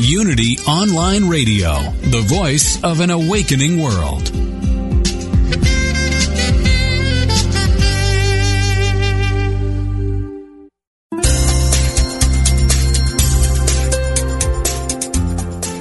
Unity Online Radio, the voice of an awakening world.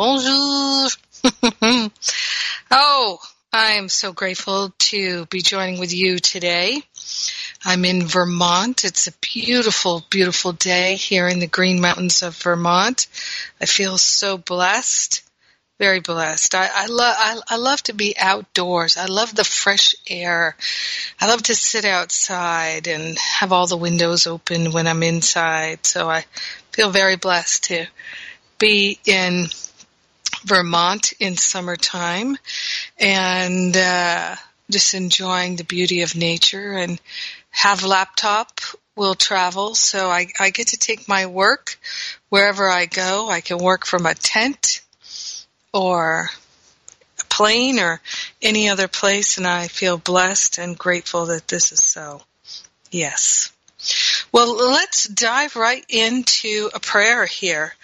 Bonjour. oh, I am so grateful to be joining with you today. I'm in Vermont. It's a beautiful, beautiful day here in the Green Mountains of Vermont. I feel so blessed, very blessed. I, I love, I, I love to be outdoors. I love the fresh air. I love to sit outside and have all the windows open when I'm inside. So I feel very blessed to be in Vermont in summertime and uh, just enjoying the beauty of nature and have laptop will travel so I, I get to take my work wherever I go. I can work from a tent or a plane or any other place and I feel blessed and grateful that this is so. Yes. Well, let's dive right into a prayer here.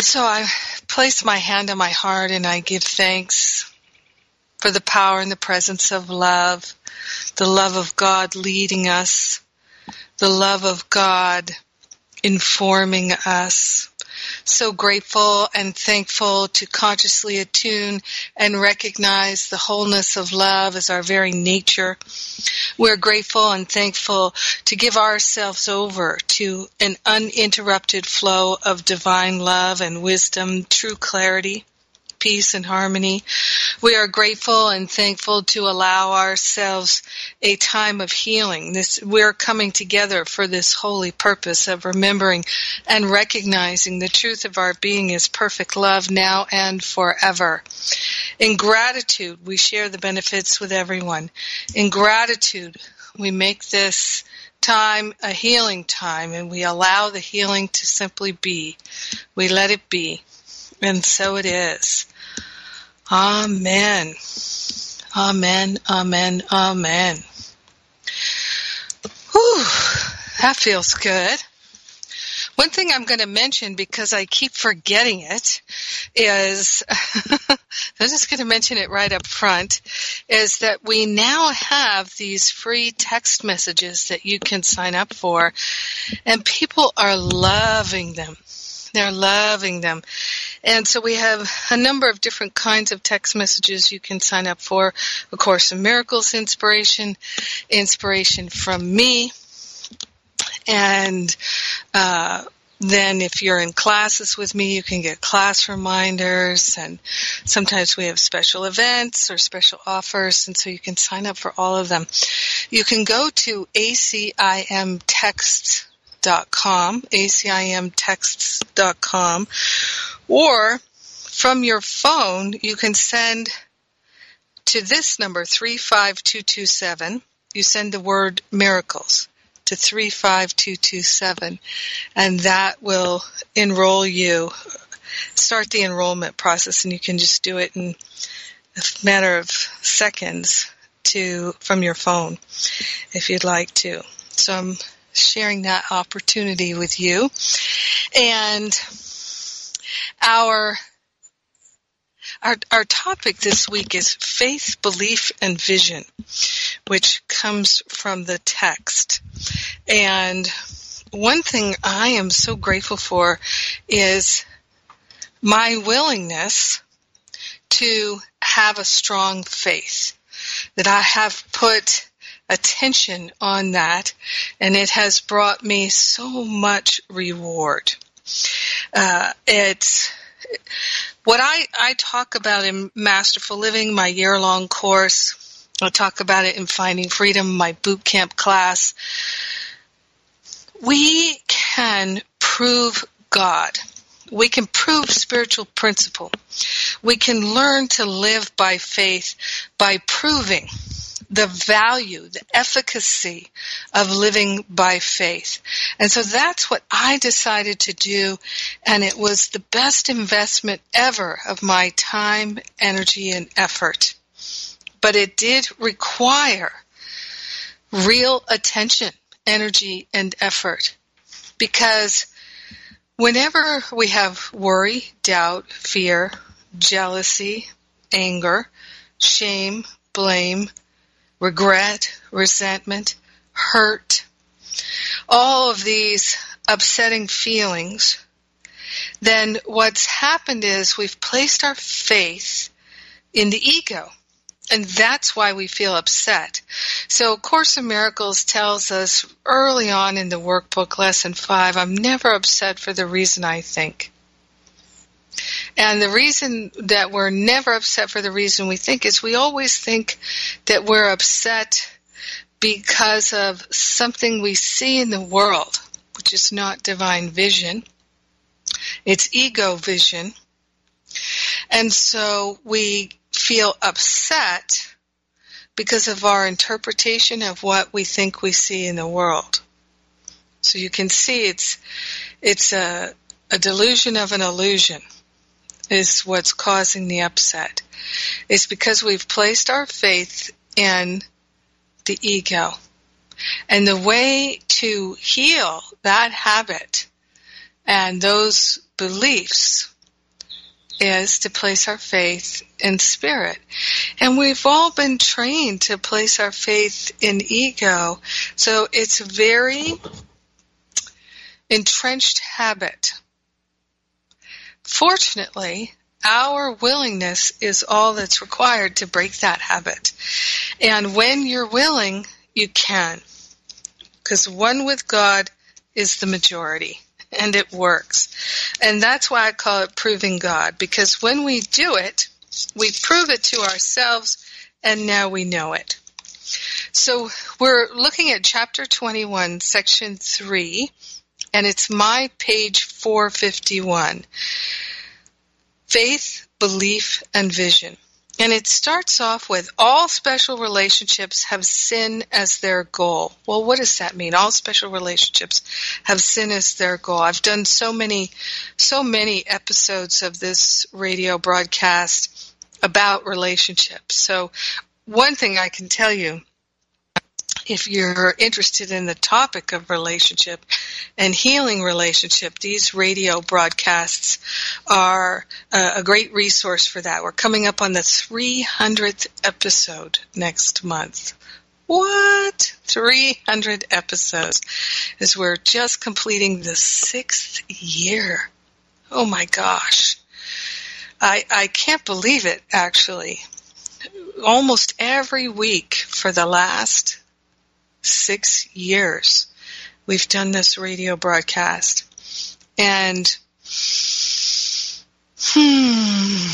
So I place my hand on my heart and I give thanks for the power and the presence of love, the love of God leading us, the love of God informing us, so grateful and thankful to consciously attune and recognize the wholeness of love as our very nature. We're grateful and thankful to give ourselves over to an uninterrupted flow of divine love and wisdom, true clarity peace and harmony. We are grateful and thankful to allow ourselves a time of healing. This, we're coming together for this holy purpose of remembering and recognizing the truth of our being is perfect love now and forever. In gratitude, we share the benefits with everyone. In gratitude, we make this time a healing time and we allow the healing to simply be. We let it be. And so it is. Amen. Amen. Amen. Amen. Whew, that feels good. One thing I'm going to mention because I keep forgetting it is, I'm just going to mention it right up front, is that we now have these free text messages that you can sign up for and people are loving them. They're loving them. And so we have a number of different kinds of text messages you can sign up for. A Course in Miracles inspiration, inspiration from me, and uh, then if you're in classes with me, you can get class reminders and sometimes we have special events or special offers and so you can sign up for all of them. You can go to acimtexts.com, acimtexts.com or from your phone you can send to this number 35227. You send the word miracles to 35227 and that will enroll you start the enrollment process and you can just do it in a matter of seconds to from your phone if you'd like to. So I'm sharing that opportunity with you. And our our, our topic this week is faith, belief, and vision, which comes from the text. And one thing I am so grateful for is my willingness to have a strong faith, that I have put attention on that, and it has brought me so much reward. Uh, it's what I, I talk about in Masterful Living, my year long course. I talk about it in Finding Freedom, my boot camp class. We can prove God we can prove spiritual principle. We can learn to live by faith by proving the value, the efficacy of living by faith. And so that's what I decided to do, and it was the best investment ever of my time, energy, and effort. But it did require real attention, energy, and effort because Whenever we have worry, doubt, fear, jealousy, anger, shame, blame, regret, resentment, hurt, all of these upsetting feelings, then what's happened is we've placed our faith in the ego. And that's why we feel upset. So Course in Miracles tells us early on in the workbook, lesson five, I'm never upset for the reason I think. And the reason that we're never upset for the reason we think is we always think that we're upset because of something we see in the world, which is not divine vision. It's ego vision. And so we feel upset because of our interpretation of what we think we see in the world. So you can see it's it's a, a delusion of an illusion is what's causing the upset. It's because we've placed our faith in the ego. And the way to heal that habit and those beliefs is to place our faith in spirit. And we've all been trained to place our faith in ego. So it's a very entrenched habit. Fortunately, our willingness is all that's required to break that habit. And when you're willing, you can. Because one with God is the majority and it works. And that's why I call it proving God, because when we do it, we prove it to ourselves and now we know it. So we're looking at chapter 21, section 3, and it's my page 451. Faith, belief, and vision. And it starts off with all special relationships have sin as their goal. Well, what does that mean? All special relationships have sin as their goal. I've done so many, so many episodes of this radio broadcast about relationships. So one thing I can tell you if you're interested in the topic of relationship and healing relationship, these radio broadcasts are a, great resource for that. We're coming up on the 300th episode next month. What? 300 episodes as we're just completing the sixth year. Oh my gosh. I, I can't believe it actually. Almost every week for the last six years we've done this radio broadcast. And, hmm,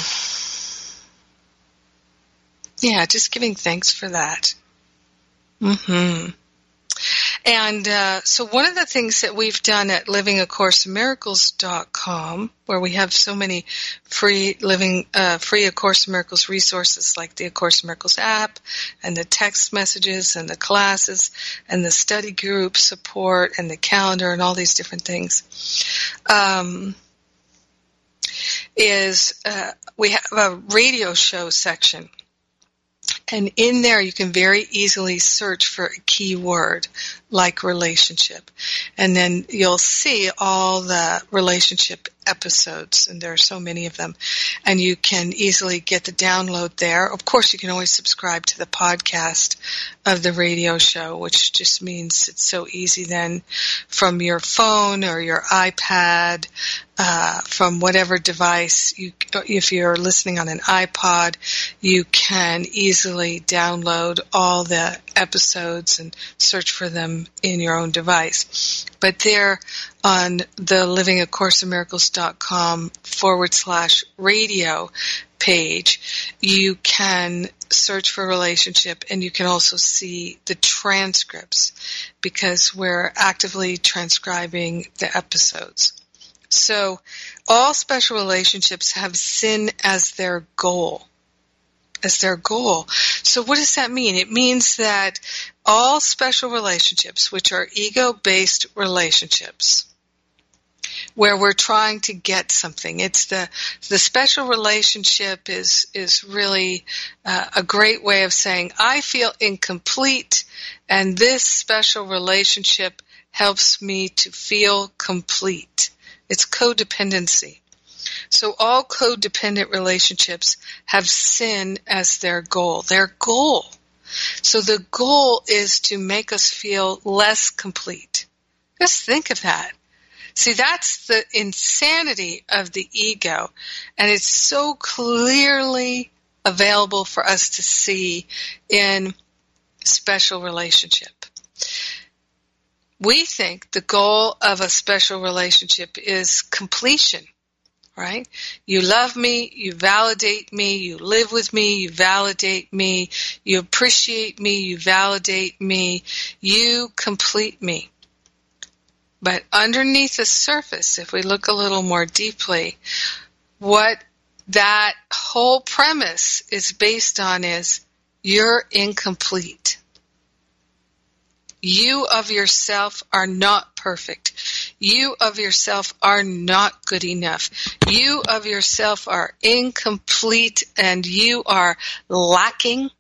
yeah, just giving thanks for that. hmm And uh, so one of the things that we've done at livingacourseofmiracles.com, where we have so many free living, uh, free A Course in Miracles resources like the A Course in Miracles app and the text messages and the classes and the study group support and the calendar and all these different things, um, is uh, we have a radio show section. And in there, you can very easily search for a keyword like relationship. And then you'll see all the relationship episodes, and there are so many of them. And you can easily get the download there. Of course, you can always subscribe to the podcast of the radio show, which just means it's so easy then from your phone or your iPad, uh, from whatever device. You, if you're listening on an iPod, you can easily download all the episodes and search for them in your own device. But there on the livingacourseofmiracles.com forward slash radio page, you can search for relationship and you can also see the transcripts because we're actively transcribing the episodes. So all special relationships have sin as their goal as their goal. So what does that mean? It means that all special relationships, which are ego-based relationships, where we're trying to get something. It's the the special relationship is is really uh, a great way of saying I feel incomplete, and this special relationship helps me to feel complete. It's codependency. So all codependent relationships have sin as their goal. Their goal. So the goal is to make us feel less complete. Just think of that. See, that's the insanity of the ego. And it's so clearly available for us to see in special relationship. We think the goal of a special relationship is completion right? You love me, you validate me, you live with me, you validate me, you appreciate me, you validate me, you complete me. But underneath the surface, if we look a little more deeply, what that whole premise is based on is you're incomplete. You of yourself are not perfect. You of yourself are not good enough. You of yourself are incomplete and you are lacking.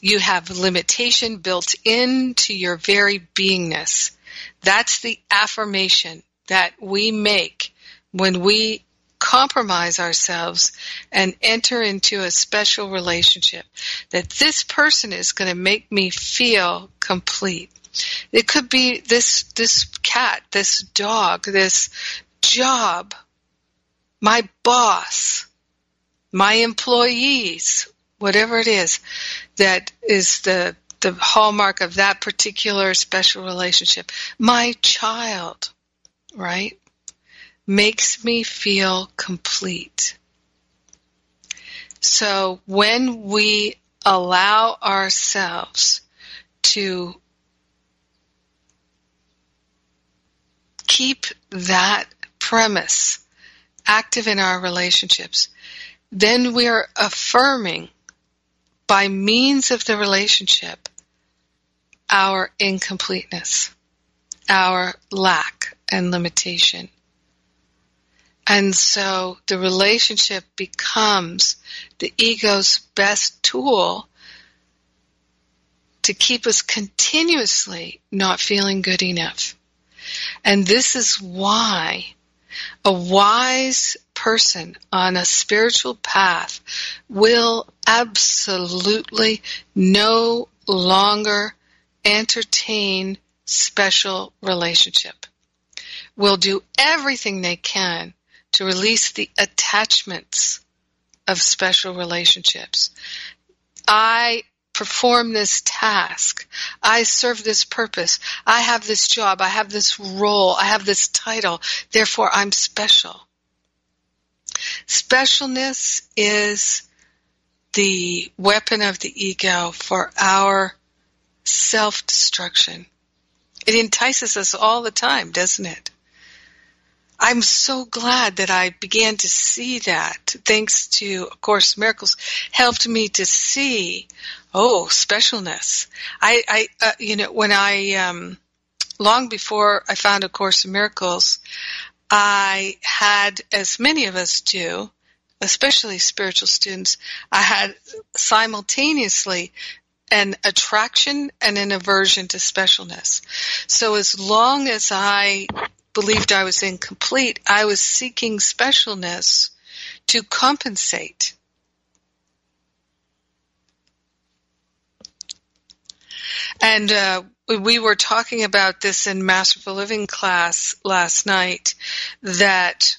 You have limitation built into your very beingness. That's the affirmation that we make when we compromise ourselves and enter into a special relationship. That this person is going to make me feel complete. It could be this, this cat, this dog, this job, my boss, my employees, whatever it is that is the, the hallmark of that particular special relationship. My child, right? Makes me feel complete. So when we allow ourselves to keep that premise active in our relationships, then we are affirming by means of the relationship our incompleteness, our lack and limitation. And so the relationship becomes the ego's best tool to keep us continuously not feeling good enough. And this is why a wise person on a spiritual path will absolutely no longer entertain special relationship. Will do everything they can to release the attachments of special relationships. I perform this task. I serve this purpose. I have this job. I have this role. I have this title. Therefore, I'm special. Specialness is the weapon of the ego for our self-destruction. It entices us all the time, doesn't it? I'm so glad that I began to see that. Thanks to A Course Miracles, helped me to see, oh, specialness. I, I, uh, you know, when I, um, long before I found A Course in Miracles, I had, as many of us do, especially spiritual students, I had simultaneously an attraction and an aversion to specialness. So as long as I believed I was incomplete, I was seeking specialness to compensate. And uh, we were talking about this in Masterful Living class last night that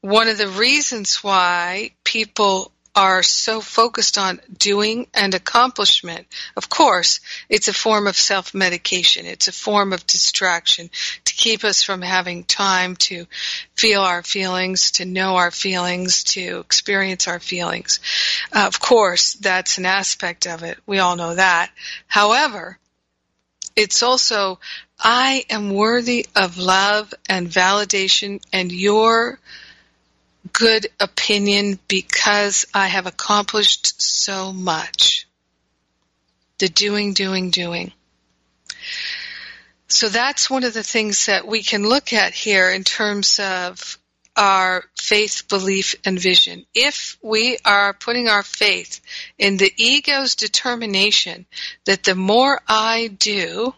one of the reasons why people are so focused on doing and accomplishment. Of course, it's a form of self-medication. It's a form of distraction to keep us from having time to feel our feelings, to know our feelings, to experience our feelings. Uh, of course, that's an aspect of it. We all know that. However, it's also, I am worthy of love and validation and your good opinion because I have accomplished so much. The doing, doing, doing. So that's one of the things that we can look at here in terms of our faith, belief, and vision. If we are putting our faith in the ego's determination that the more I do,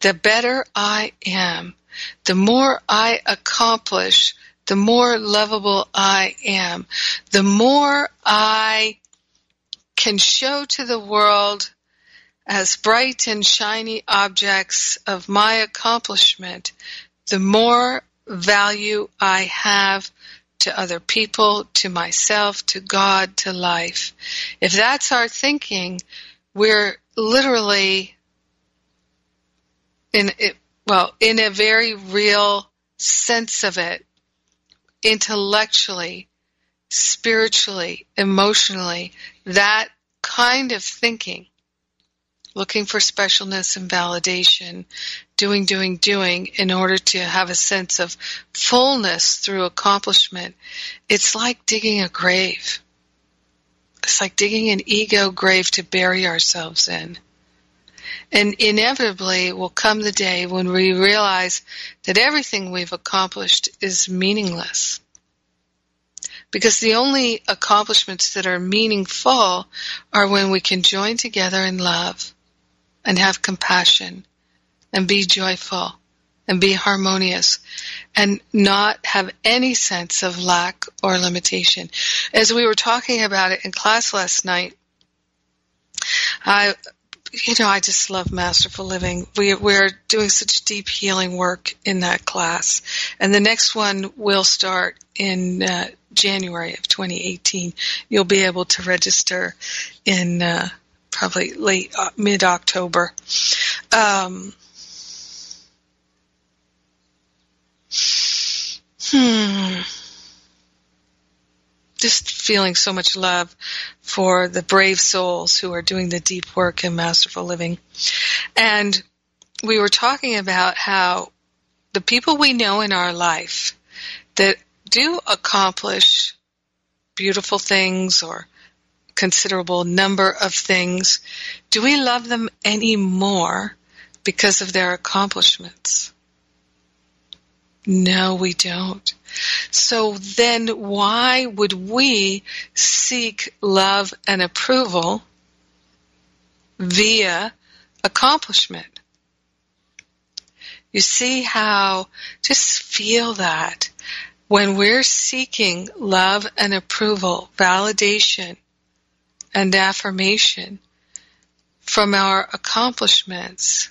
the better I am, the more I accomplish, the more lovable I am, the more I can show to the world as bright and shiny objects of my accomplishment, the more value I have to other people, to myself, to God, to life. If that's our thinking, we're literally in it, well, in a very real sense of it, intellectually, spiritually, emotionally, that kind of thinking, looking for specialness and validation, doing, doing, doing in order to have a sense of fullness through accomplishment, it's like digging a grave. It's like digging an ego grave to bury ourselves in. And inevitably will come the day when we realize that everything we've accomplished is meaningless. Because the only accomplishments that are meaningful are when we can join together in love and have compassion and be joyful and be harmonious and not have any sense of lack or limitation. As we were talking about it in class last night, I you know, I just love masterful living. We, we're doing such deep healing work in that class. And the next one will start in uh, January of 2018. You'll be able to register in uh, probably late, uh, mid October. Um, hmm just feeling so much love for the brave souls who are doing the deep work in masterful living. And we were talking about how the people we know in our life that do accomplish beautiful things or considerable number of things, do we love them any more because of their accomplishments? No, we don't. So then why would we seek love and approval via accomplishment? You see how, just feel that when we're seeking love and approval, validation and affirmation from our accomplishments,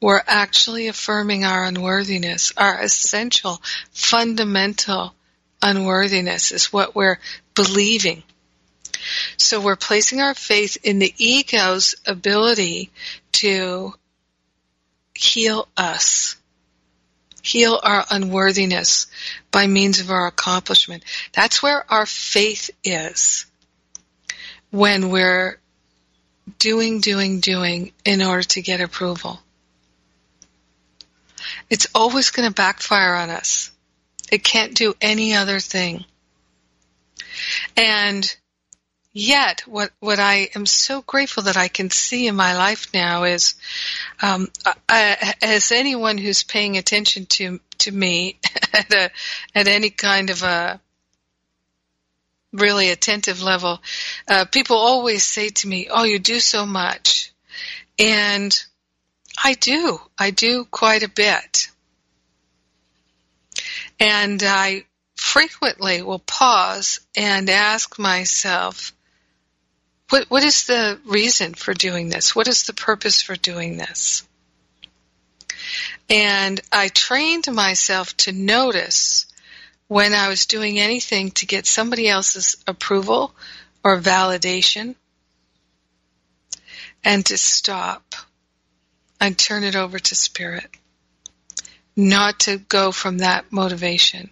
we're actually affirming our unworthiness. Our essential, fundamental unworthiness is what we're believing. So we're placing our faith in the ego's ability to heal us, heal our unworthiness by means of our accomplishment. That's where our faith is when we're doing, doing, doing in order to get approval. It's always going to backfire on us. It can't do any other thing. And yet, what, what I am so grateful that I can see in my life now is, um, I, as anyone who's paying attention to to me at a at any kind of a really attentive level, uh, people always say to me, "Oh, you do so much," and I do. I do quite a bit. And I frequently will pause and ask myself, what, what is the reason for doing this? What is the purpose for doing this? And I trained myself to notice when I was doing anything to get somebody else's approval or validation and to stop and turn it over to spirit. Not to go from that motivation.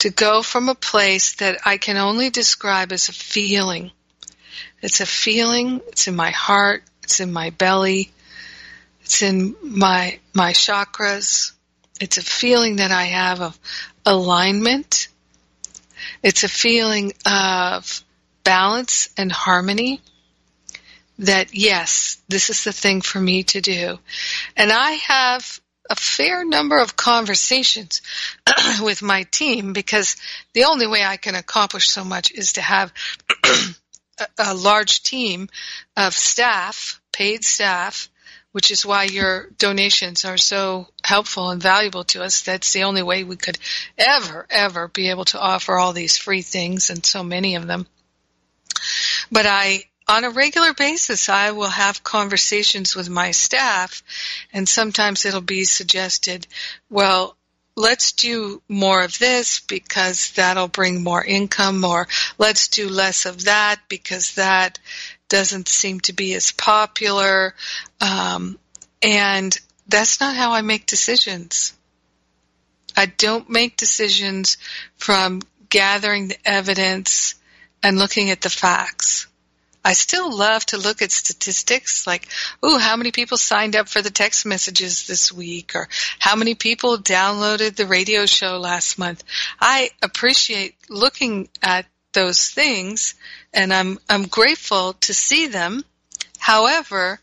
To go from a place that I can only describe as a feeling. It's a feeling, it's in my heart, it's in my belly, it's in my, my chakras. It's a feeling that I have of alignment. It's a feeling of balance and harmony that yes, this is the thing for me to do. And I have a fair number of conversations with my team because the only way I can accomplish so much is to have a, large team of staff, paid staff, which is why your donations are so helpful and valuable to us. That's the only way we could ever, ever be able to offer all these free things and so many of them. But I on a regular basis, I will have conversations with my staff, and sometimes it'll be suggested, well, let's do more of this because that'll bring more income, or let's do less of that because that doesn't seem to be as popular. Um, and that's not how I make decisions. I don't make decisions from gathering the evidence and looking at the facts. I still love to look at statistics like, ooh, how many people signed up for the text messages this week or how many people downloaded the radio show last month. I appreciate looking at those things and I'm, I'm grateful to see them. However,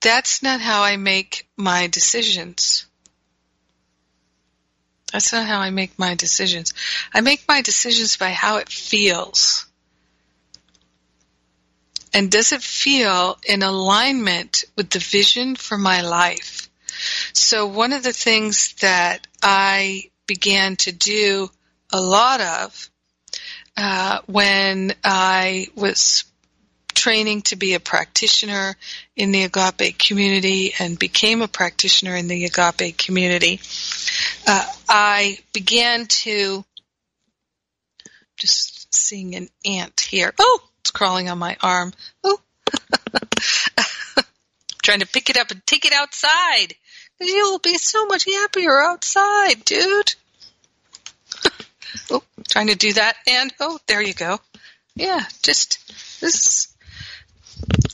that's not how I make my decisions. That's not how I make my decisions. I make my decisions by how it feels. And does it feel in alignment with the vision for my life? So one of the things that I began to do a lot of uh, when I was training to be a practitioner in the agape community and became a practitioner in the agape community, uh, I began to just seeing an ant here. Oh, it's crawling on my arm. Trying to pick it up and take it outside. You'll be so much happier outside, dude. oh, trying to do that and oh, there you go. Yeah, just this.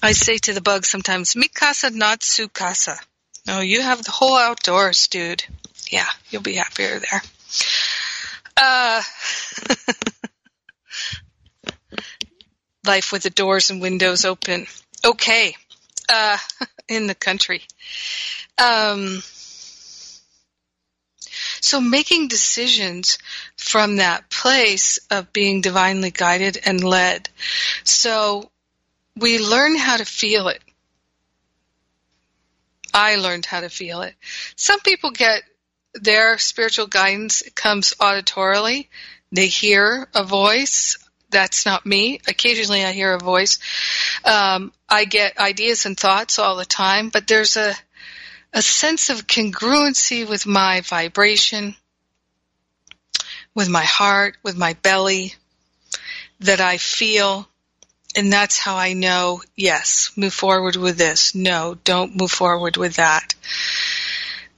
I say to the bug sometimes, "Mi casa, not su casa." No, you have the whole outdoors, dude. Yeah, you'll be happier there. Uh, life with the doors and windows open. Okay, uh, in the country. Um, so making decisions from that place of being divinely guided and led. So we learn how to feel it. I learned how to feel it. Some people get their spiritual guidance comes auditorily. They hear a voice that's not me. Occasionally I hear a voice. Um, I get ideas and thoughts all the time, but there's a, a sense of congruency with my vibration, with my heart, with my belly that I feel. And that's how I know, yes, move forward with this. No, don't move forward with that.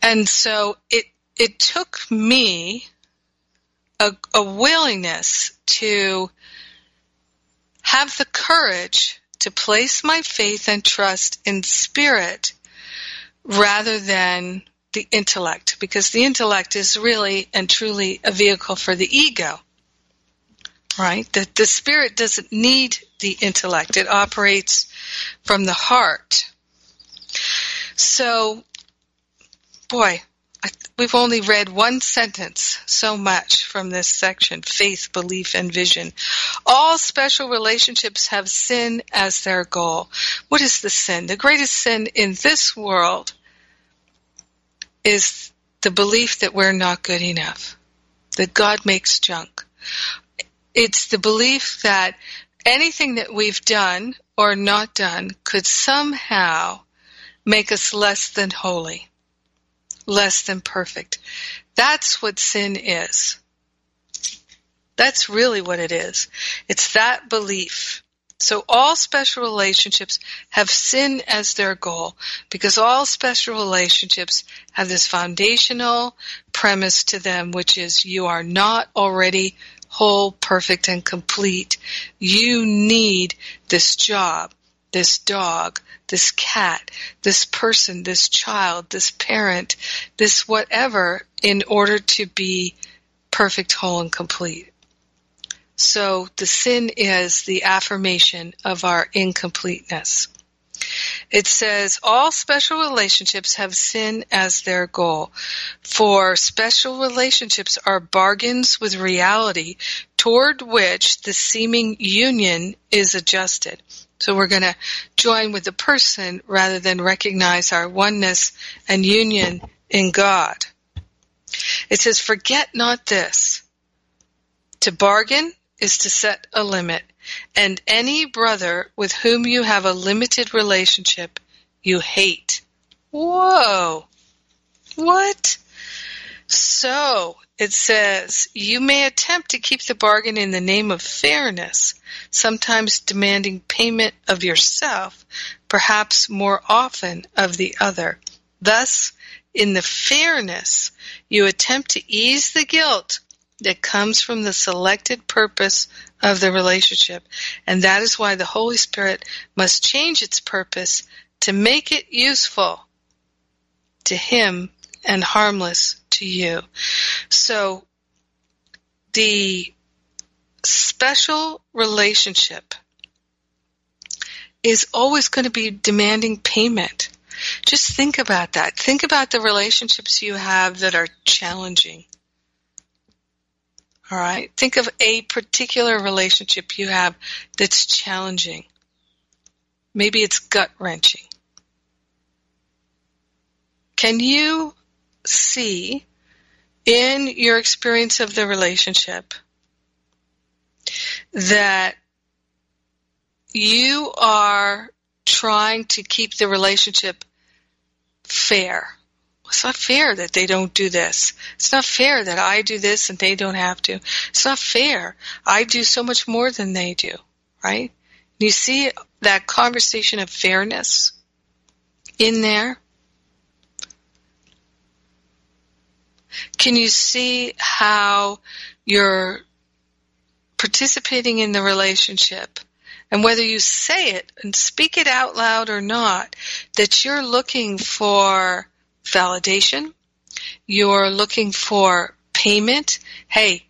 And so it, it took me a, a willingness to have the courage to place my faith and trust in spirit rather than the intellect, because the intellect is really and truly a vehicle for the ego. Right? That the spirit doesn't need the intellect. It operates from the heart. So, boy, we've only read one sentence so much from this section faith, belief, and vision. All special relationships have sin as their goal. What is the sin? The greatest sin in this world is the belief that we're not good enough, that God makes junk. It's the belief that anything that we've done or not done could somehow make us less than holy, less than perfect. That's what sin is. That's really what it is. It's that belief so all special relationships have sin as their goal because all special relationships have this foundational premise to them, which is you are not already whole, perfect, and complete. You need this job, this dog, this cat, this person, this child, this parent, this whatever in order to be perfect, whole, and complete. So the sin is the affirmation of our incompleteness. It says all special relationships have sin as their goal. For special relationships are bargains with reality toward which the seeming union is adjusted. So we're going to join with the person rather than recognize our oneness and union in God. It says, forget not this. To bargain is to set a limit, and any brother with whom you have a limited relationship you hate. Whoa! What? So, it says, you may attempt to keep the bargain in the name of fairness, sometimes demanding payment of yourself, perhaps more often of the other. Thus, in the fairness, you attempt to ease the guilt that comes from the selected purpose of the relationship. And that is why the Holy Spirit must change its purpose to make it useful to Him and harmless to you. So the special relationship is always going to be demanding payment. Just think about that. Think about the relationships you have that are challenging all right. Think of a particular relationship you have that's challenging. Maybe it's gut wrenching. Can you see in your experience of the relationship that you are trying to keep the relationship fair? It's not fair that they don't do this. It's not fair that I do this and they don't have to. It's not fair. I do so much more than they do, right? You see that conversation of fairness in there? Can you see how you're participating in the relationship and whether you say it and speak it out loud or not, that you're looking for validation. You're looking for payment. Hey,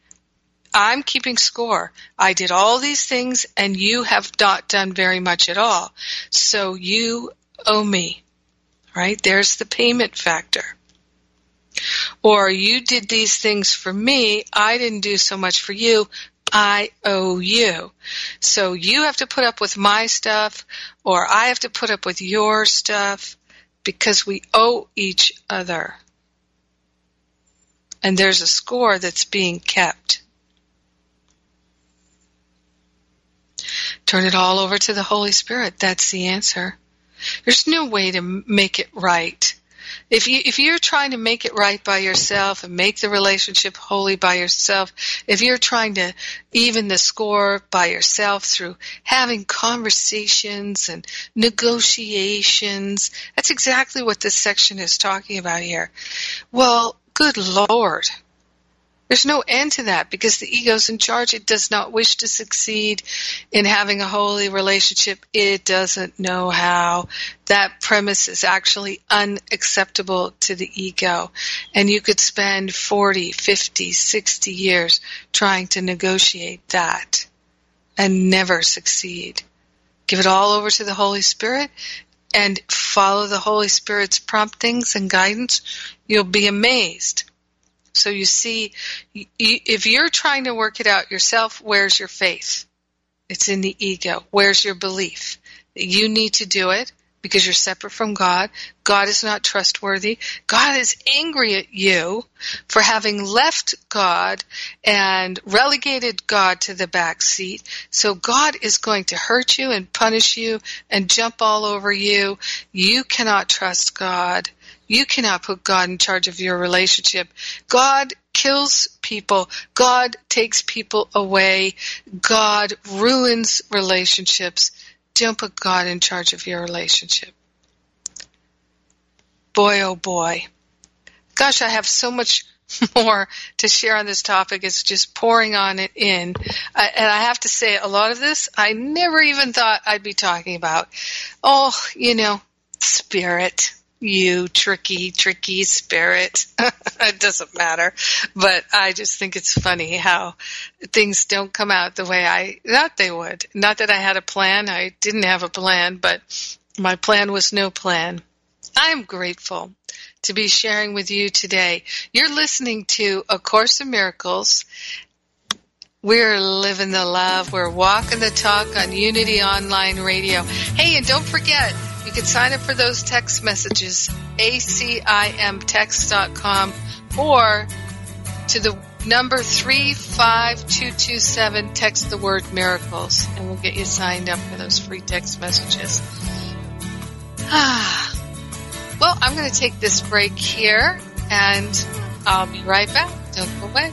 I'm keeping score. I did all these things and you have not done very much at all. So you owe me. Right? There's the payment factor. Or you did these things for me. I didn't do so much for you. I owe you. So you have to put up with my stuff or I have to put up with your stuff because we owe each other. And there's a score that's being kept. Turn it all over to the Holy Spirit. That's the answer. There's no way to make it right. If you if you're trying to make it right by yourself and make the relationship holy by yourself, if you're trying to even the score by yourself through having conversations and negotiations, that's exactly what this section is talking about here. Well, good lord. There's no end to that because the ego's in charge. It does not wish to succeed in having a holy relationship. It doesn't know how. That premise is actually unacceptable to the ego. And you could spend 40, 50, 60 years trying to negotiate that and never succeed. Give it all over to the Holy Spirit and follow the Holy Spirit's promptings and guidance. You'll be amazed so you see, if you're trying to work it out yourself, where's your faith? It's in the ego. Where's your belief? You need to do it because you're separate from God. God is not trustworthy. God is angry at you for having left God and relegated God to the back seat. So God is going to hurt you and punish you and jump all over you. You cannot trust God. You cannot put God in charge of your relationship. God kills people. God takes people away. God ruins relationships. Don't put God in charge of your relationship. Boy, oh boy. Gosh, I have so much more to share on this topic. It's just pouring on it in. I, and I have to say, a lot of this I never even thought I'd be talking about. Oh, you know, spirit you tricky, tricky spirit. it doesn't matter. But I just think it's funny how things don't come out the way I thought they would. Not that I had a plan. I didn't have a plan, but my plan was no plan. I'm grateful to be sharing with you today. You're listening to A Course in Miracles. We're living the love. We're walking the talk on Unity Online Radio. Hey, and don't forget, you can sign up for those text messages, acimtext.com or to the number 35227, text the word miracles, and we'll get you signed up for those free text messages. Ah. Well, I'm going to take this break here, and I'll be right back. Don't go away.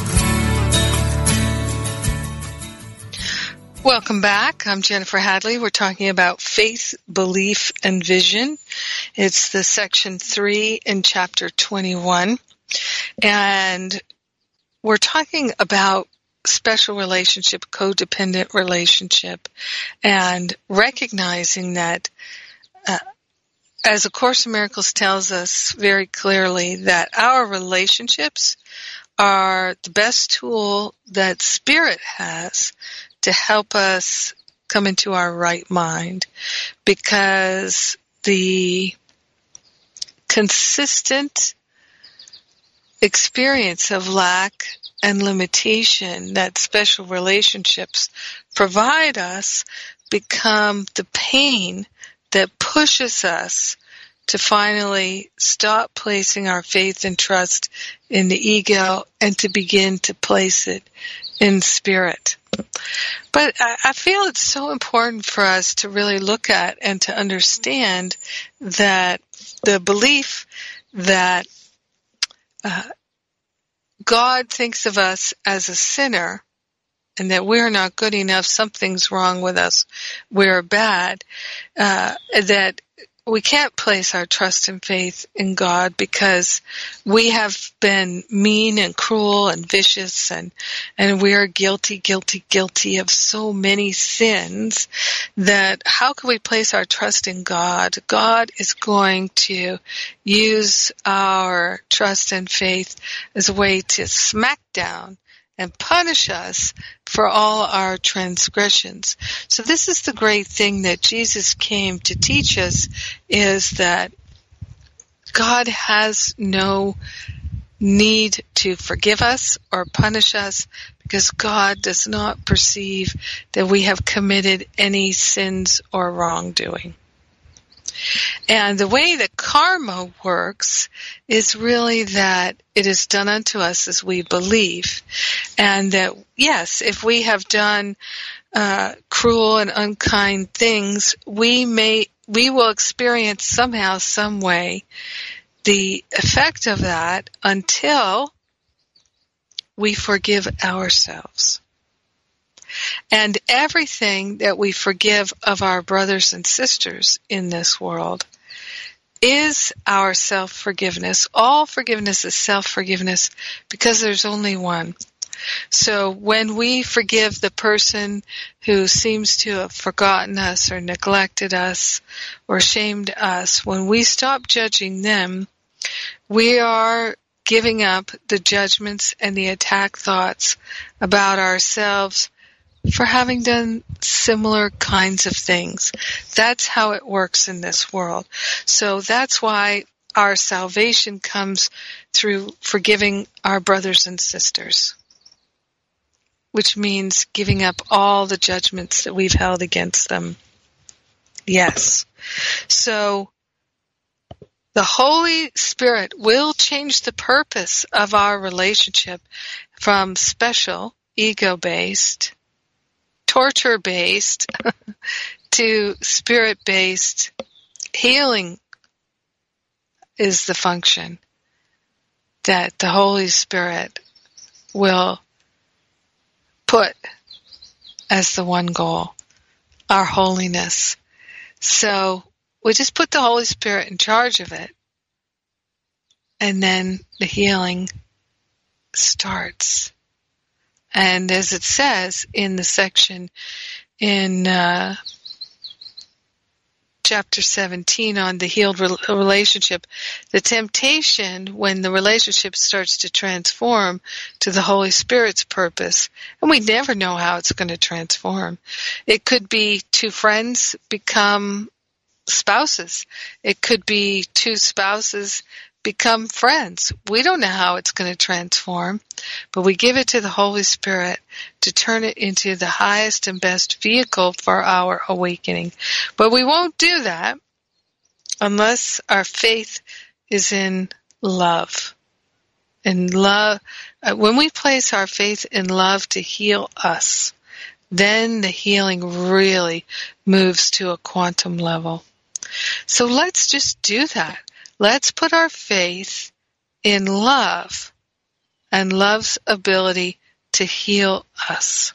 Welcome back. I'm Jennifer Hadley. We're talking about faith, belief, and vision. It's the section three in chapter 21. And we're talking about special relationship, codependent relationship, and recognizing that uh, as A Course in Miracles tells us very clearly that our relationships are the best tool that Spirit has to help us come into our right mind because the consistent experience of lack and limitation that special relationships provide us become the pain that pushes us to finally stop placing our faith and trust in the ego and to begin to place it in spirit. But I, feel it's so important for us to really look at and to understand that the belief that uh, God thinks of us as a sinner and that we're not good enough, something's wrong with us, we're bad, uh, that we can't place our trust and faith in God because we have been mean and cruel and vicious and, and we are guilty, guilty, guilty of so many sins that how can we place our trust in God? God is going to use our trust and faith as a way to smack down and punish us for all our transgressions. So this is the great thing that Jesus came to teach us is that God has no need to forgive us or punish us because God does not perceive that we have committed any sins or wrongdoing. And the way that karma works is really that it is done unto us as we believe. And that, yes, if we have done uh, cruel and unkind things, we may, we will experience somehow, some way, the effect of that until we forgive ourselves. And everything that we forgive of our brothers and sisters in this world is our self forgiveness. All forgiveness is self forgiveness because there's only one. So when we forgive the person who seems to have forgotten us or neglected us or shamed us, when we stop judging them, we are giving up the judgments and the attack thoughts about ourselves for having done similar kinds of things. That's how it works in this world. So that's why our salvation comes through forgiving our brothers and sisters, which means giving up all the judgments that we've held against them. Yes. So the Holy Spirit will change the purpose of our relationship from special, ego based, torture based to spirit based healing is the function that the Holy Spirit will put as the one goal, our holiness. So we just put the Holy Spirit in charge of it, and then the healing starts. And as it says in the section in uh, chapter 17 on the healed re- relationship, the temptation when the relationship starts to transform to the Holy Spirit's purpose, and we never know how it's going to transform. It could be two friends become spouses. It could be two spouses become friends. We don't know how it's going to transform, but we give it to the Holy Spirit to turn it into the highest and best vehicle for our awakening. But we won't do that unless our faith is in love. And love, uh, when we place our faith in love to heal us, then the healing really moves to a quantum level. So let's just do that. Let's put our faith in love and love's ability to heal us.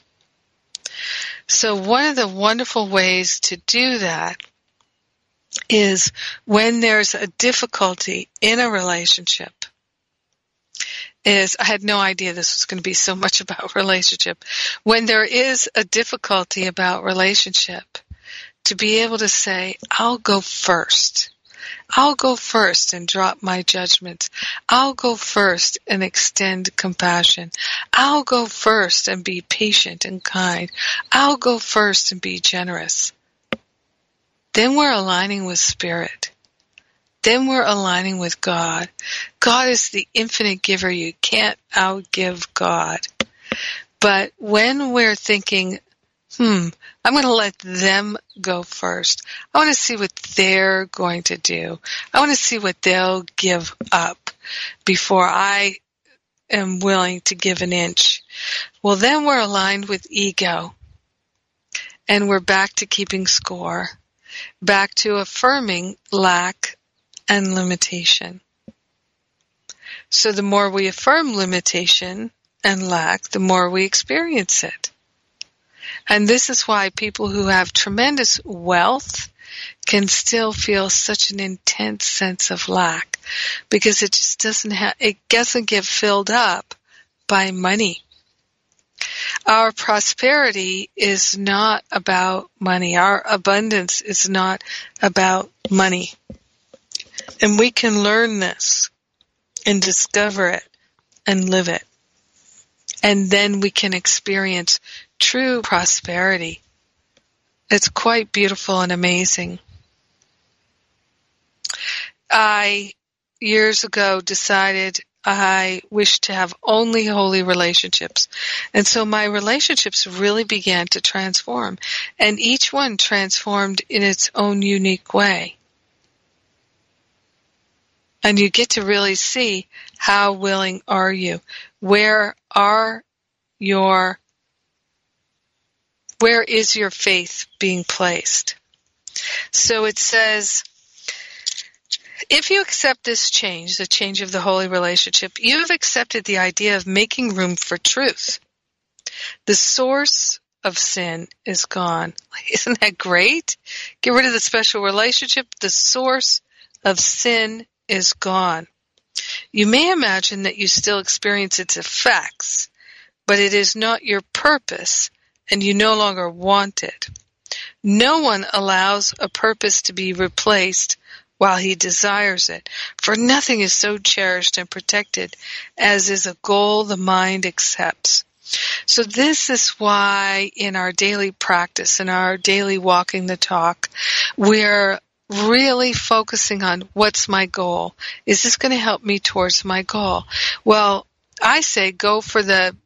So one of the wonderful ways to do that is when there's a difficulty in a relationship is I had no idea this was going to be so much about relationship. When there is a difficulty about relationship, to be able to say, I'll go first. I'll go first and drop my judgments. I'll go first and extend compassion. I'll go first and be patient and kind. I'll go first and be generous. Then we're aligning with spirit. Then we're aligning with God. God is the infinite giver. You can't outgive God. But when we're thinking, hmm, I'm going to let them go first. I want to see what they're going to do. I want to see what they'll give up before I am willing to give an inch. Well, then we're aligned with ego. And we're back to keeping score, back to affirming lack and limitation. So the more we affirm limitation and lack, the more we experience it. And this is why people who have tremendous wealth can still feel such an intense sense of lack because it just doesn't have, it doesn't get filled up by money. Our prosperity is not about money. Our abundance is not about money. And we can learn this and discover it and live it. And then we can experience true prosperity. It's quite beautiful and amazing. I, years ago, decided I wished to have only holy relationships. And so my relationships really began to transform. And each one transformed in its own unique way. And you get to really see how willing are you? Where are your where is your faith being placed? So it says, if you accept this change, the change of the holy relationship, you have accepted the idea of making room for truth. The source of sin is gone. Isn't that great? Get rid of the special relationship. The source of sin is gone. You may imagine that you still experience its effects, but it is not your purpose and you no longer want it. No one allows a purpose to be replaced while he desires it, for nothing is so cherished and protected as is a goal the mind accepts. So this is why in our daily practice, in our daily walking the talk, we're really focusing on what's my goal? Is this going to help me towards my goal? Well, I say go for the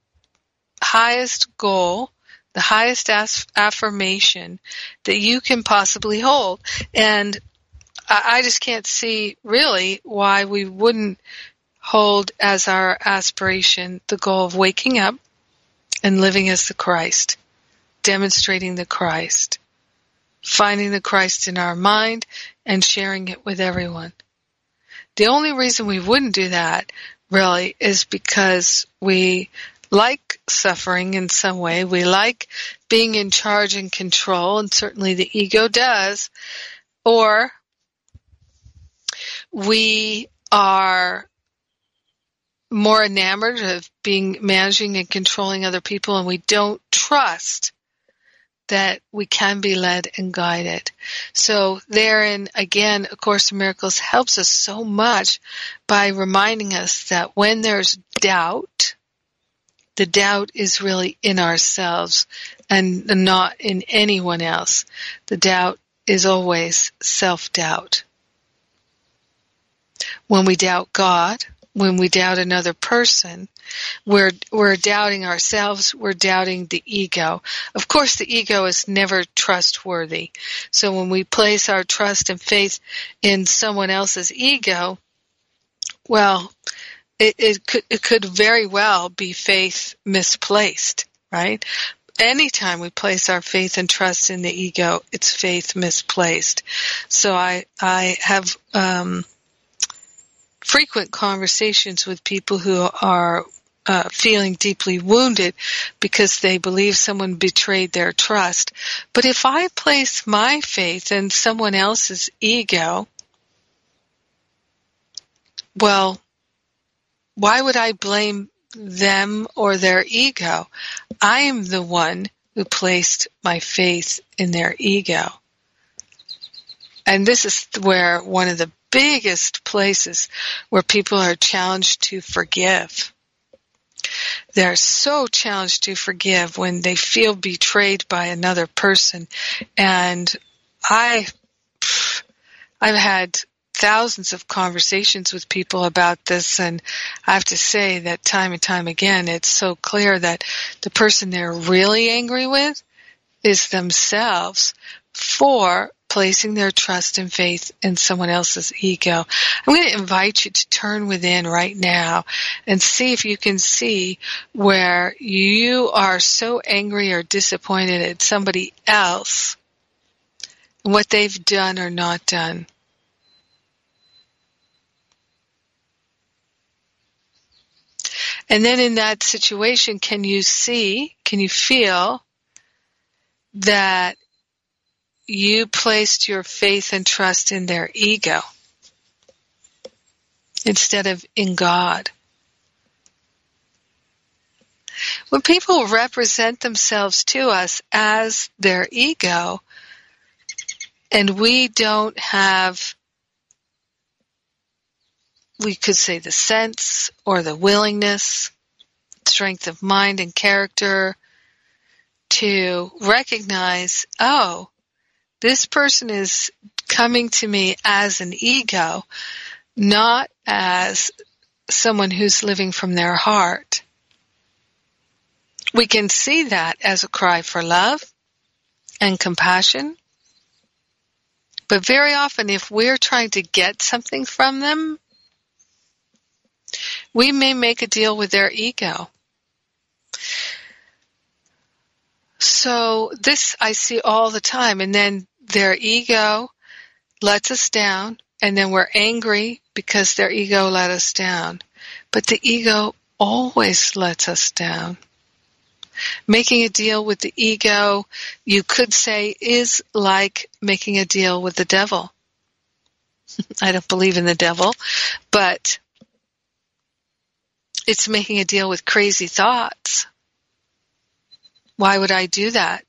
highest goal, the highest affirmation that you can possibly hold. And I, I just can't see really why we wouldn't hold as our aspiration the goal of waking up and living as the Christ, demonstrating the Christ, finding the Christ in our mind and sharing it with everyone. The only reason we wouldn't do that really is because we like suffering in some way. We like being in charge and control, and certainly the ego does. Or we are more enamored of being managing and controlling other people and we don't trust that we can be led and guided. So therein, again, A Course in Miracles helps us so much by reminding us that when there's doubt, the doubt is really in ourselves and not in anyone else. The doubt is always self-doubt. When we doubt God, when we doubt another person, we're, we're doubting ourselves, we're doubting the ego. Of course, the ego is never trustworthy. So when we place our trust and faith in someone else's ego, well, it, it could, it could very well be faith misplaced, right? anytime we place our faith and trust in the ego, it's faith misplaced. So I I have um, frequent conversations with people who are uh, feeling deeply wounded because they believe someone betrayed their trust. But if I place my faith in someone else's ego, well, why would I blame them or their ego? I am the one who placed my faith in their ego. And this is where one of the biggest places where people are challenged to forgive. They're so challenged to forgive when they feel betrayed by another person. And I, I've had thousands of conversations with people about this and I have to say that time and time again it's so clear that the person they're really angry with is themselves for placing their trust and faith in someone else's ego. I'm going to invite you to turn within right now and see if you can see where you are so angry or disappointed at somebody else what they've done or not done. And then in that situation, can you see, can you feel that you placed your faith and trust in their ego instead of in God. When people represent themselves to us as their ego, and we don't have, we could say the sense or the willingness, strength of mind and character to recognize, oh, this person is coming to me as an ego, not as someone who's living from their heart. We can see that as a cry for love and compassion. But very often if we're trying to get something from them, we may make a deal with their ego. So this I see all the time. And then their ego lets us down and then we're angry because their ego let us down. But the ego always lets us down. Making a deal with the ego, you could say, is like making a deal with the devil. I don't believe in the devil, but it's making a deal with crazy thoughts. Why would I do that?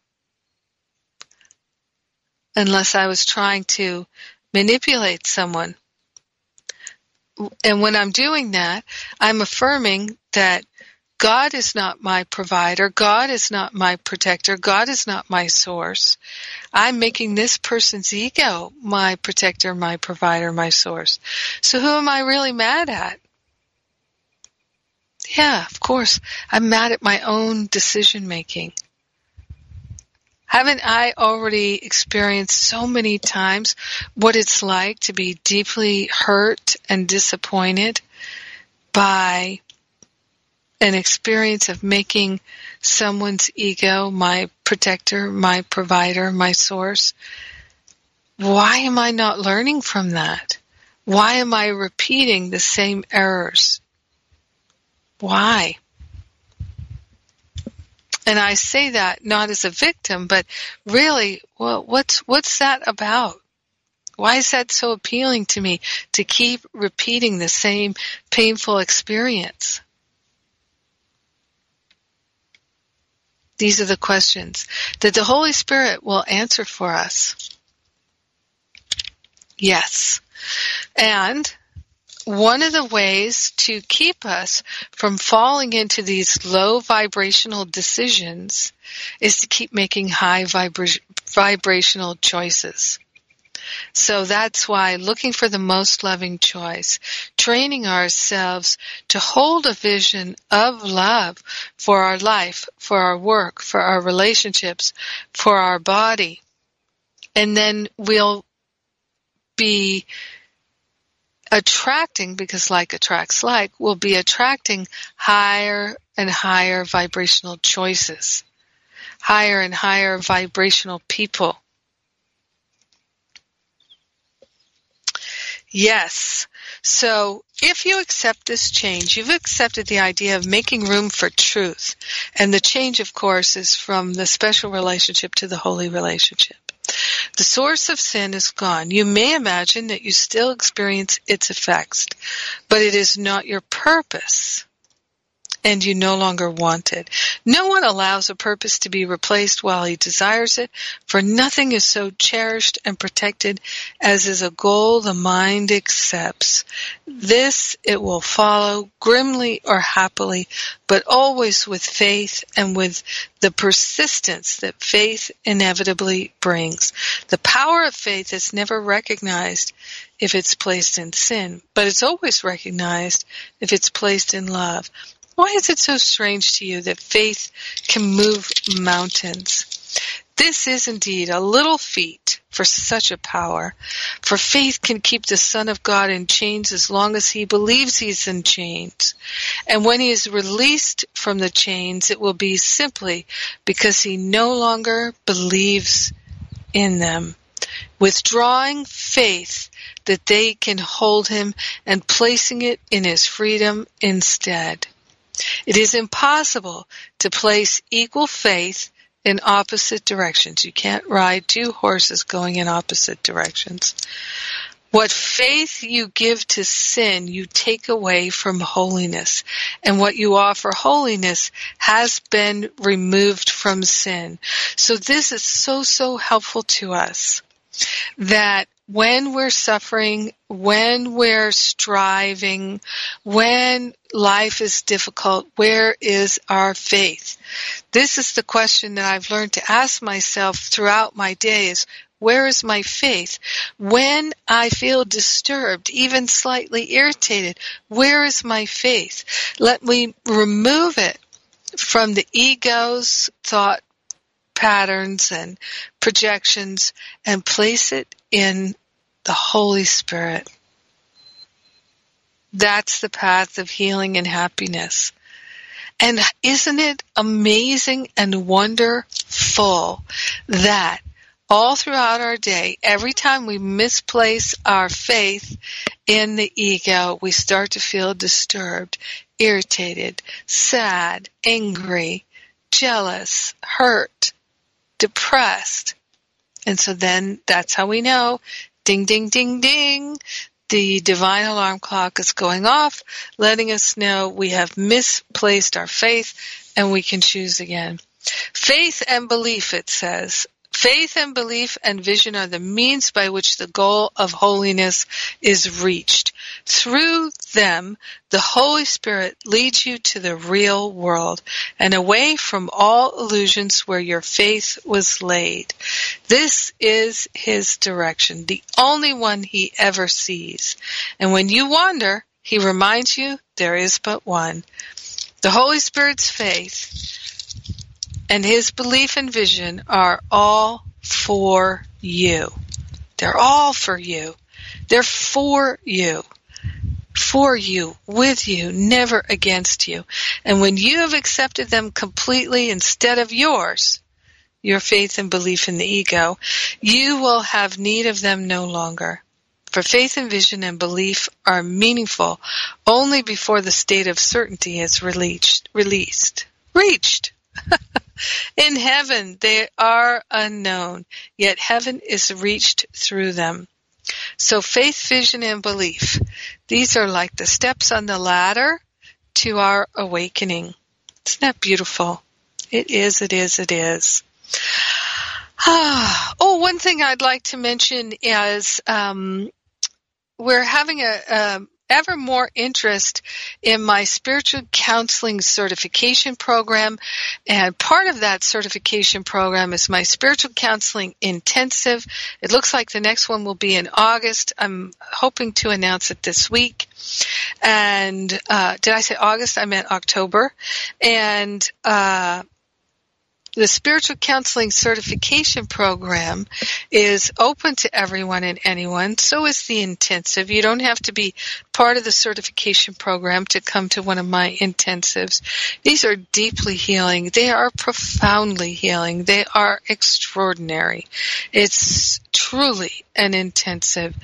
Unless I was trying to manipulate someone. And when I'm doing that, I'm affirming that God is not my provider. God is not my protector. God is not my source. I'm making this person's ego my protector, my provider, my source. So who am I really mad at? Yeah, of course. I'm mad at my own decision making. Haven't I already experienced so many times what it's like to be deeply hurt and disappointed by an experience of making someone's ego my protector, my provider, my source? Why am I not learning from that? Why am I repeating the same errors? Why? And I say that not as a victim, but really, well, what's, what's that about? Why is that so appealing to me to keep repeating the same painful experience? These are the questions that the Holy Spirit will answer for us. Yes. And one of the ways to keep us from falling into these low vibrational decisions is to keep making high vibra- vibrational choices. So that's why looking for the most loving choice, training ourselves to hold a vision of love for our life, for our work, for our relationships, for our body. And then we'll be attracting, because like attracts like, will be attracting higher and higher vibrational choices, higher and higher vibrational people. Yes. So if you accept this change, you've accepted the idea of making room for truth. And the change, of course, is from the special relationship to the holy relationship. The source of sin is gone. You may imagine that you still experience its effects, but it is not your purpose and you no longer want it. No one allows a purpose to be replaced while he desires it, for nothing is so cherished and protected as is a goal the mind accepts. This it will follow grimly or happily, but always with faith and with the persistence that faith inevitably brings. The power of faith is never recognized if it's placed in sin, but it's always recognized if it's placed in love. Why is it so strange to you that faith can move mountains? This is indeed a little feat for such a power, for faith can keep the Son of God in chains as long as he believes he's in chains. And when he is released from the chains, it will be simply because he no longer believes in them. Withdrawing faith that they can hold him and placing it in his freedom instead. It is impossible to place equal faith in opposite directions. You can't ride two horses going in opposite directions. What faith you give to sin, you take away from holiness. And what you offer holiness has been removed from sin. So this is so, so helpful to us that when we're suffering, when we're striving, when life is difficult, where is our faith? This is the question that I've learned to ask myself throughout my days. Where is my faith? When I feel disturbed, even slightly irritated, where is my faith? Let me remove it from the ego's thought patterns and projections and place it in the Holy Spirit. That's the path of healing and happiness. And isn't it amazing and wonderful that all throughout our day, every time we misplace our faith in the ego, we start to feel disturbed, irritated, sad, angry, jealous, hurt, depressed. And so then that's how we know ding, ding, ding, ding. The divine alarm clock is going off, letting us know we have misplaced our faith and we can choose again. Faith and belief, it says, Faith and belief and vision are the means by which the goal of holiness is reached. Through them, the Holy Spirit leads you to the real world and away from all illusions where your faith was laid. This is His direction, the only one He ever sees. And when you wander, He reminds you there is but one. The Holy Spirit's faith and his belief and vision are all for you. They're all for you. They're for you. For you, with you, never against you. And when you have accepted them completely instead of yours, your faith and belief in the ego, you will have need of them no longer. For faith and vision and belief are meaningful only before the state of certainty is released. Released. Reached. In heaven they are unknown, yet heaven is reached through them. So faith, vision, and belief, these are like the steps on the ladder to our awakening. Isn't that beautiful? It is, it is, it is. oh, one thing I'd like to mention is um, we're having a, a ever more interest in my spiritual counseling certification program. And part of that certification program is my spiritual counseling intensive. It looks like the next one will be in August. I'm hoping to announce it this week. And uh, did I say August? I meant October. And uh, the spiritual counseling certification program is open to everyone and anyone. So is the intensive. You don't have to be part of the certification program to come to one of my intensives. These are deeply healing. They are profoundly healing. They are extraordinary. It's truly an intensive.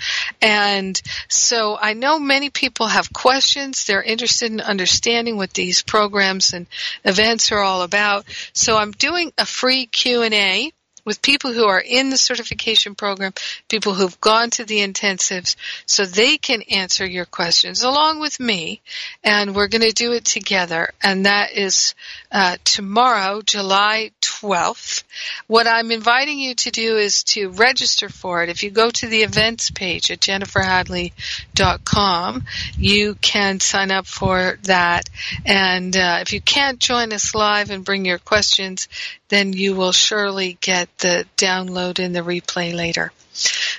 And so I know many people have questions. They're interested in understanding what these programs and events are all about. So I'm doing a free Q&A with people who are in the certification program, people who've gone to the intensives, so they can answer your questions along with me. And we're going to do it together. And that is uh, tomorrow, July 12th. What I'm inviting you to do is to register for it. If you go to the events page at jenniferhadley.com, you can sign up for that. And uh, if you can't join us live and bring your questions, then you will surely get the download and the replay later.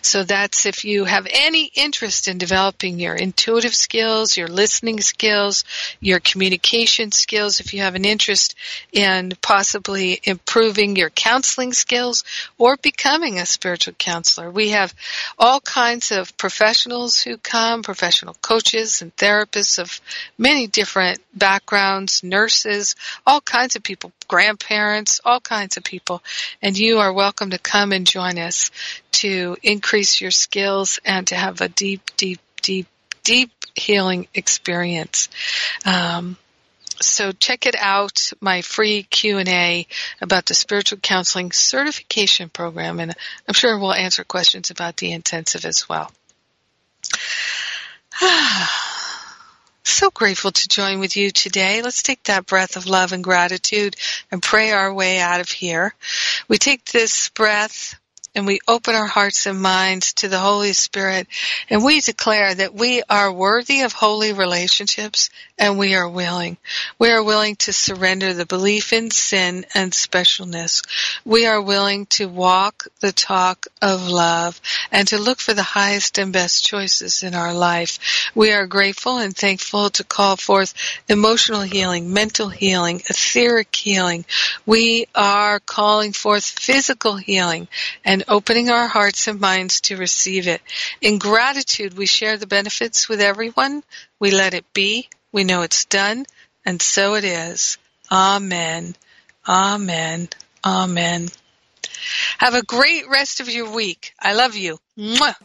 So that's if you have any interest in developing your intuitive skills, your listening skills, your communication skills, if you have an interest in possibly improving your counseling skills or becoming a spiritual counselor. We have all kinds of professionals who come, professional coaches and therapists of many different backgrounds, nurses, all kinds of people, grandparents, all kinds of people. And you are welcome to come and join us to increase your skills and to have a deep, deep, deep, deep healing experience. Um, so check it out, my free Q&A about the spiritual counseling certification program, and I'm sure we'll answer questions about the intensive as well. so grateful to join with you today. Let's take that breath of love and gratitude and pray our way out of here. We take this breath and we open our hearts and minds to the Holy Spirit and we declare that we are worthy of holy relationships and we are willing. We are willing to surrender the belief in sin and specialness. We are willing to walk the talk of love and to look for the highest and best choices in our life. We are grateful and thankful to call forth emotional healing, mental healing, etheric healing. We are calling forth physical healing and and opening our hearts and minds to receive it. In gratitude, we share the benefits with everyone. We let it be. We know it's done. And so it is. Amen. Amen. Amen. Have a great rest of your week. I love you. Mwah.